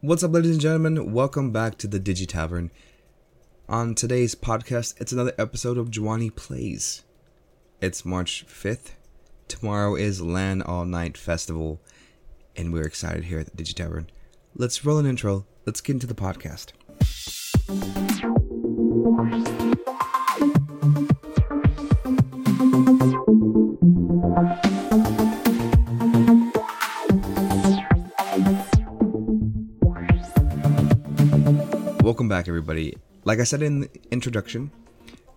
What's up, ladies and gentlemen? Welcome back to the Digi Tavern. On today's podcast, it's another episode of Jwany Plays. It's March 5th. Tomorrow is LAN All Night Festival, and we're excited here at the Digi Tavern. Let's roll an intro. Let's get into the podcast. Welcome back, everybody. Like I said in the introduction,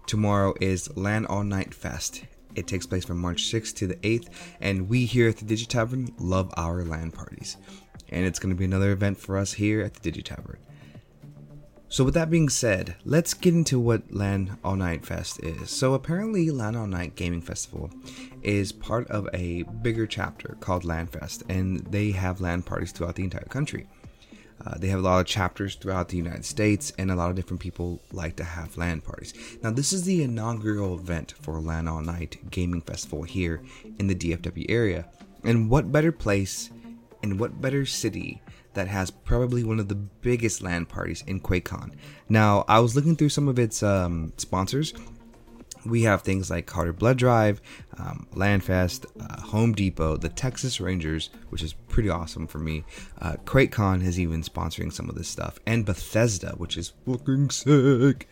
tomorrow is LAN All Night Fest. It takes place from March 6th to the 8th, and we here at the Digi Tavern love our LAN parties. And it's going to be another event for us here at the Digi Tavern. So, with that being said, let's get into what LAN All Night Fest is. So, apparently, LAN All Night Gaming Festival is part of a bigger chapter called LAN Fest, and they have LAN parties throughout the entire country. Uh, they have a lot of chapters throughout the United States, and a lot of different people like to have LAN parties. Now, this is the inaugural event for LAN All Night Gaming Festival here in the DFW area. And what better place and what better city that has probably one of the biggest LAN parties in QuakeCon? Now, I was looking through some of its um, sponsors, we have things like Carter Blood Drive, um, LANFest, uh, Home Depot, the Texas Rangers, which is pretty awesome for me. Uh, QuakeCon is even sponsoring some of this stuff, and Bethesda, which is fucking sick.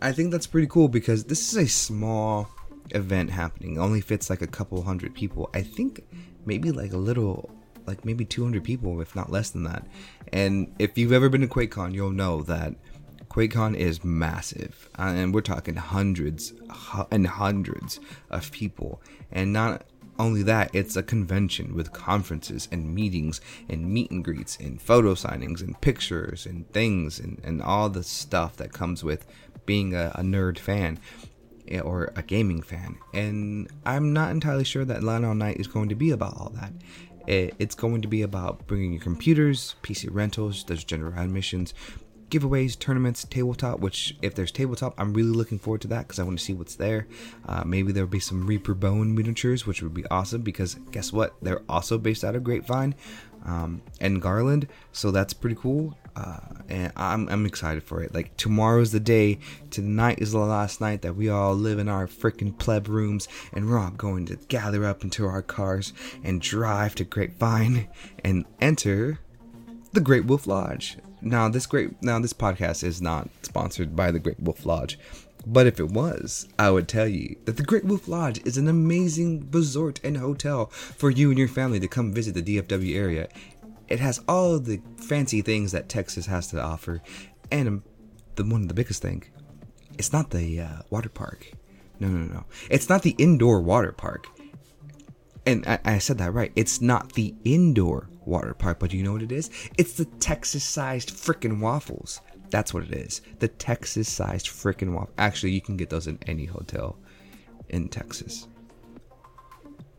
I think that's pretty cool because this is a small event happening. It only fits like a couple hundred people. I think maybe like a little like maybe 200 people if not less than that. And if you've ever been to QuakeCon, you'll know that QuakeCon is massive, uh, and we're talking hundreds and hundreds of people. And not only that, it's a convention with conferences and meetings and meet and greets and photo signings and pictures and things and, and all the stuff that comes with being a, a nerd fan eh, or a gaming fan. And I'm not entirely sure that All Night is going to be about all that. It's going to be about bringing your computers, PC rentals, there's general admissions, giveaways, tournaments, tabletop. Which, if there's tabletop, I'm really looking forward to that because I want to see what's there. Uh, maybe there'll be some Reaper Bone miniatures, which would be awesome because guess what? They're also based out of Grapevine um, and Garland, so that's pretty cool. Uh, and I'm, I'm excited for it. Like tomorrow's the day. Tonight is the last night that we all live in our freaking pleb rooms, and we're all going to gather up into our cars and drive to Grapevine and enter the Great Wolf Lodge. Now this great now this podcast is not sponsored by the Great Wolf Lodge. But if it was, I would tell you that the Great Wolf Lodge is an amazing resort and hotel for you and your family to come visit the DFW area. It has all the fancy things that Texas has to offer, and um, the one of the biggest thing, it's not the uh, water park. No, no, no. It's not the indoor water park. And I, I said that right. It's not the indoor water park, but you know what it is? It's the Texas sized freaking waffles. That's what it is. The Texas sized freaking waffle. Actually, you can get those in any hotel in Texas.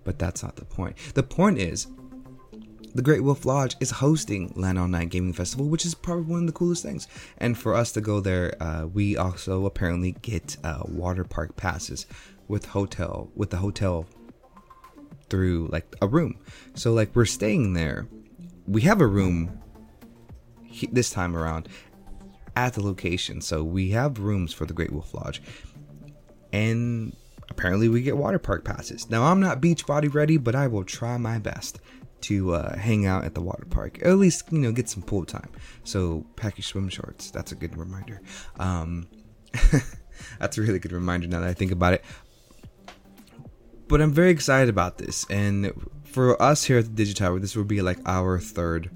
But that's not the point. The point is, the Great Wolf Lodge is hosting LAN All Night Gaming Festival, which is probably one of the coolest things. And for us to go there, uh, we also apparently get uh, water park passes with hotel with the hotel through like a room. So like we're staying there we have a room this time around at the location. So we have rooms for the Great Wolf Lodge. And apparently we get water park passes. Now I'm not beach body ready, but I will try my best to uh, hang out at the water park. Or at least, you know, get some pool time. So pack your swim shorts. That's a good reminder. Um, that's a really good reminder now that I think about it. But I'm very excited about this. And for us here at the DigiTavern, this will be like our third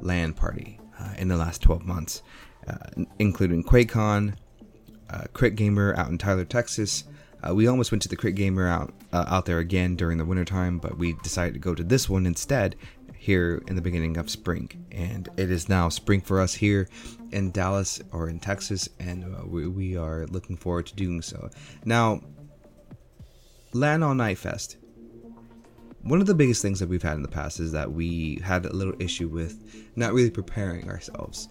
LAN party uh, in the last 12 months, uh, including QuakeCon, uh, Crit Gamer out in Tyler, Texas. Uh, we almost went to the Crit Gamer out uh, out there again during the wintertime, but we decided to go to this one instead here in the beginning of spring. And it is now spring for us here in Dallas or in Texas, and uh, we, we are looking forward to doing so. Now, LAN All Night Fest one of the biggest things that we've had in the past is that we had a little issue with not really preparing ourselves.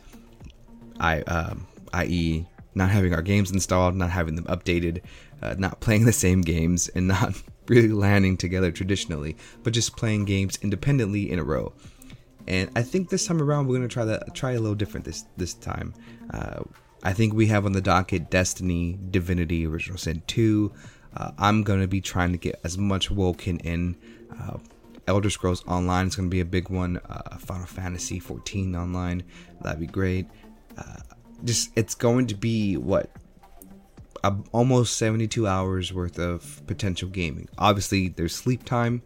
I, um, i.e., not having our games installed, not having them updated, uh, not playing the same games, and not really landing together traditionally, but just playing games independently in a row. And I think this time around we're gonna try that try a little different this this time. Uh, I think we have on the docket Destiny, Divinity, Original Sin 2. Uh, I'm gonna be trying to get as much Woken in. Uh, Elder Scrolls Online is gonna be a big one. Uh, Final Fantasy 14 Online, that'd be great. Uh, just it's going to be what almost 72 hours worth of potential gaming. Obviously, there's sleep time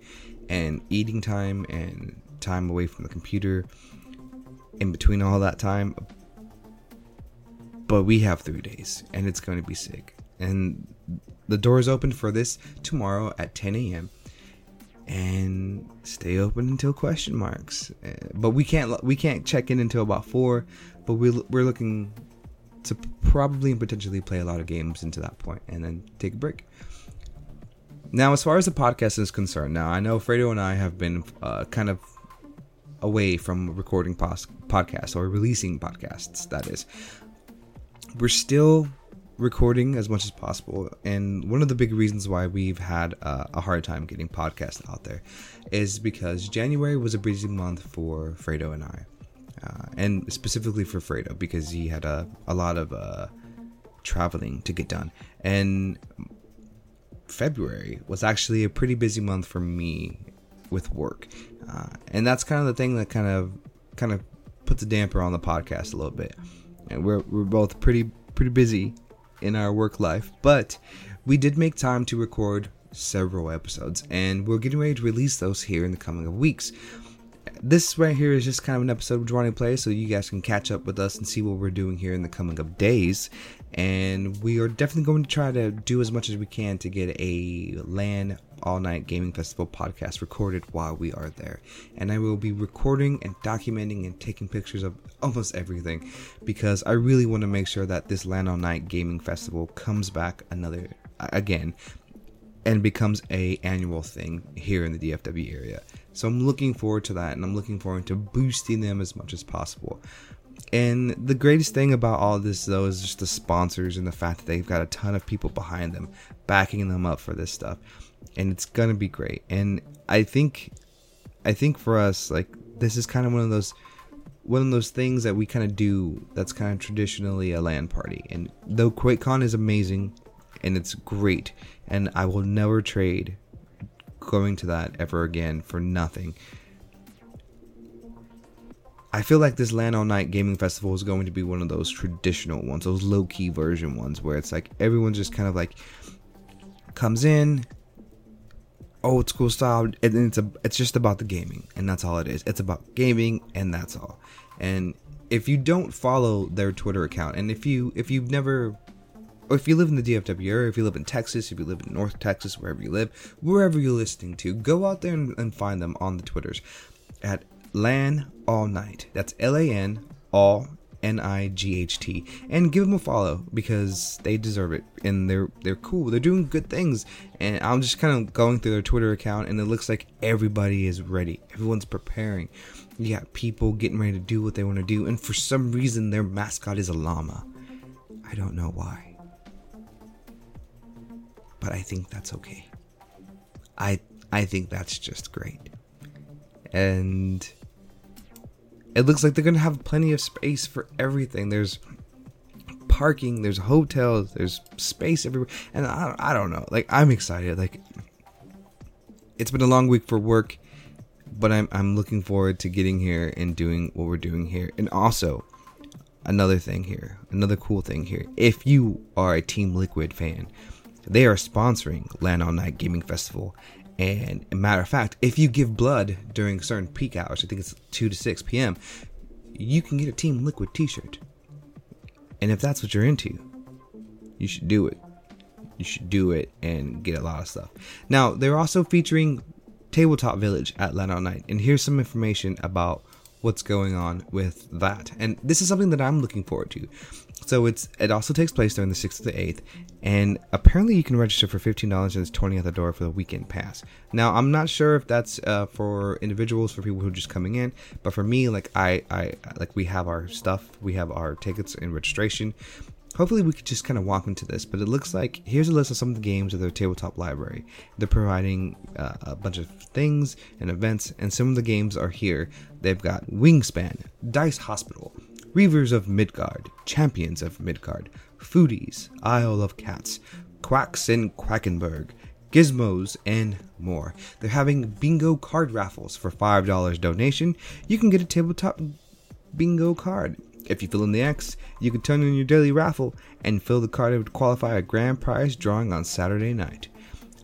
and eating time and time away from the computer in between all that time. But we have three days and it's going to be sick. And the door is open for this tomorrow at 10 a.m. and stay open until question marks. Uh, but we can't we can't check in until about four. But we we're looking to probably and potentially play a lot of games into that point and then take a break. Now, as far as the podcast is concerned, now I know Fredo and I have been uh, kind of away from recording pos- podcasts or releasing podcasts, that is. We're still recording as much as possible, and one of the big reasons why we've had uh, a hard time getting podcasts out there is because January was a busy month for Fredo and I uh, and specifically for Fredo because he had a, a lot of uh, traveling to get done. And February was actually a pretty busy month for me with work, uh, and that's kind of the thing that kind of kind of puts a damper on the podcast a little bit. And we're we're both pretty pretty busy in our work life, but we did make time to record several episodes, and we're getting ready to release those here in the coming of weeks this right here is just kind of an episode of Jwany Play, so you guys can catch up with us and see what we're doing here in the coming of days. And we are definitely going to try to do as much as we can to get a LAN All Night Gaming Festival podcast recorded while we are there. And I will be recording and documenting and taking pictures of almost everything because I really want to make sure that this LAN All Night Gaming Festival comes back another again and becomes a annual thing here in the DFW area. So I'm looking forward to that and I'm looking forward to boosting them as much as possible. And the greatest thing about all this though is just the sponsors and the fact that they've got a ton of people behind them backing them up for this stuff. And it's to be great. And I think I think for us like this is kind of one of those one of those things that we kind of do that's kind of traditionally a LAN party. And though QuakeCon is amazing and it's great and I will never trade going to that ever again for nothing. I feel like this LAN All Night Gaming Festival is going to be one of those traditional ones, those low key version ones where it's like everyone just kind of like comes in, old school style, and it's a it's just about the gaming, and that's all it is. It's about gaming, and that's all. And if you don't follow their Twitter account, and if you if you've never or if you live in the DFW area, if you live in Texas, if you live in North Texas, wherever you live, wherever you're listening to, go out there and, and find them on the Twitters at LAN All Night. That's L A N All N I G H T, and give them a follow because they deserve it and they're they're cool. They're doing good things, and I'm just kind of going through their Twitter account, and it looks like everybody is ready. Everyone's preparing. You got people getting ready to do what they want to do, and for some reason, their mascot is a llama. I don't know why but I think that's okay. I I think that's just great. And it looks like they're going to have plenty of space for everything. There's parking, there's hotels, there's space everywhere. And I, I don't know. Like I'm excited. Like it's been a long week for work, but I'm I'm looking forward to getting here and doing what we're doing here. And also another thing here, another cool thing here. If you are a Team Liquid fan, they are sponsoring LAN All Night Gaming Festival. And matter of fact, if you give blood during certain peak hours, I think it's 2 to 6 p.m., you can get a Team Liquid t shirt. And if that's what you're into, you should do it. You should do it and get a lot of stuff. Now, they're also featuring Tabletop Village at LAN All Night. And here's some information about what's going on with that. And this is something that I'm looking forward to. So it's it also takes place during the 6th to the 8th, and apparently you can register for $15 and it's 20 at the door for the weekend pass. Now I'm not sure if that's uh, for individuals, for people who are just coming in, but for me, like I, I like we have our stuff, we have our tickets and registration, hopefully we could just kind of walk into this but it looks like here's a list of some of the games of their tabletop library. They're providing uh, a bunch of things and events and some of the games are here. They've got wingspan dice hospital reavers of midgard champions of midgard foodies isle of cats quacks in quackenberg gizmos and more. They're having bingo card raffles for $5 donation. You can get a tabletop bingo card. If you fill in the X, you can turn in your daily raffle and fill the card to qualify a grand prize drawing on Saturday night.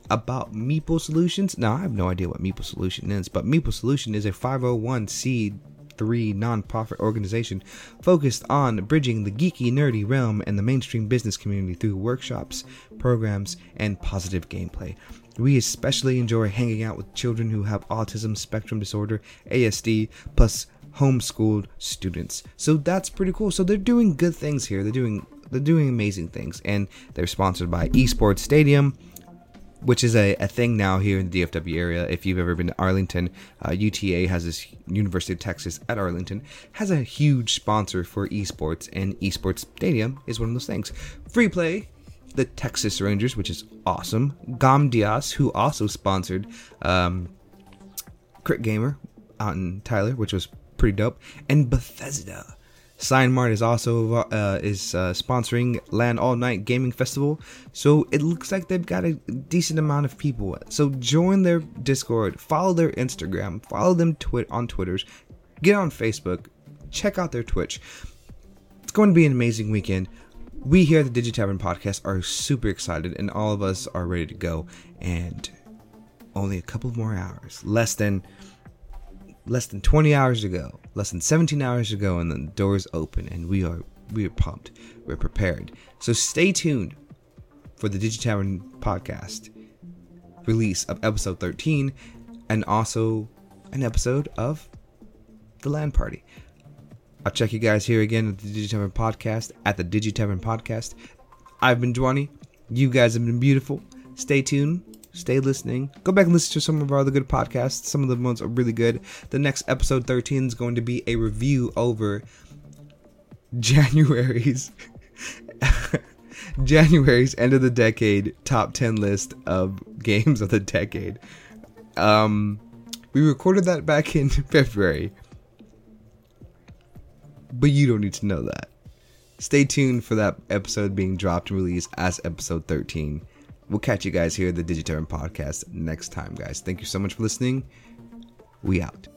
About Meeple Solutions, now I have no idea what Meeple Solution is, but Meeple Solution is a 501c3 nonprofit organization focused on bridging the geeky, nerdy realm and the mainstream business community through workshops, programs, and positive gameplay. We especially enjoy hanging out with children who have autism spectrum disorder, ASD, plus homeschooled students. So that's pretty cool. So they're doing good things here. They're doing they're doing amazing things, and they're sponsored by Esports Stadium, which is a, a thing now here in the DFW area. If you've ever been to Arlington, uh, UTA has this University of Texas at Arlington has a huge sponsor for esports, and Esports Stadium is one of those things. Free play. The Texas Rangers, which is awesome. Gam Diaz, who also sponsored um, Crit Gamer out in Tyler, which was pretty dope. And Bethesda. Signmart is also uh, is uh, sponsoring LAN All Night Gaming Festival, so it looks like they've got a decent amount of people. So join their Discord, follow their Instagram, follow them twi- on Twitters, get on Facebook, check out their Twitch. It's going to be an amazing weekend. We here at the Digitavern Podcast are super excited, and all of us are ready to go. And only a couple more hours, less than less than 20 hours to go, less than 17 hours to go, and the doors open, and we are we are pumped. We're prepared. So stay tuned for the Digitavern podcast release of episode 13, and also an episode of the LAN Party. I'll check you guys here again at the Digitavern podcast at the Digitavern podcast. I've been Jwany. You guys have been beautiful. Stay tuned stay listening. Go back and listen to some of our other good podcasts. Some of the ones are really good. The next episode 13 is going to be a review over January's January's end of the decade top 10 list of games of the decade. Um we recorded that back in February. But you don't need to know that. Stay tuned for that episode being dropped and released as episode 13 we'll catch you guys here at the DigiTavern podcast next time, guys. Thank you so much for listening. We out.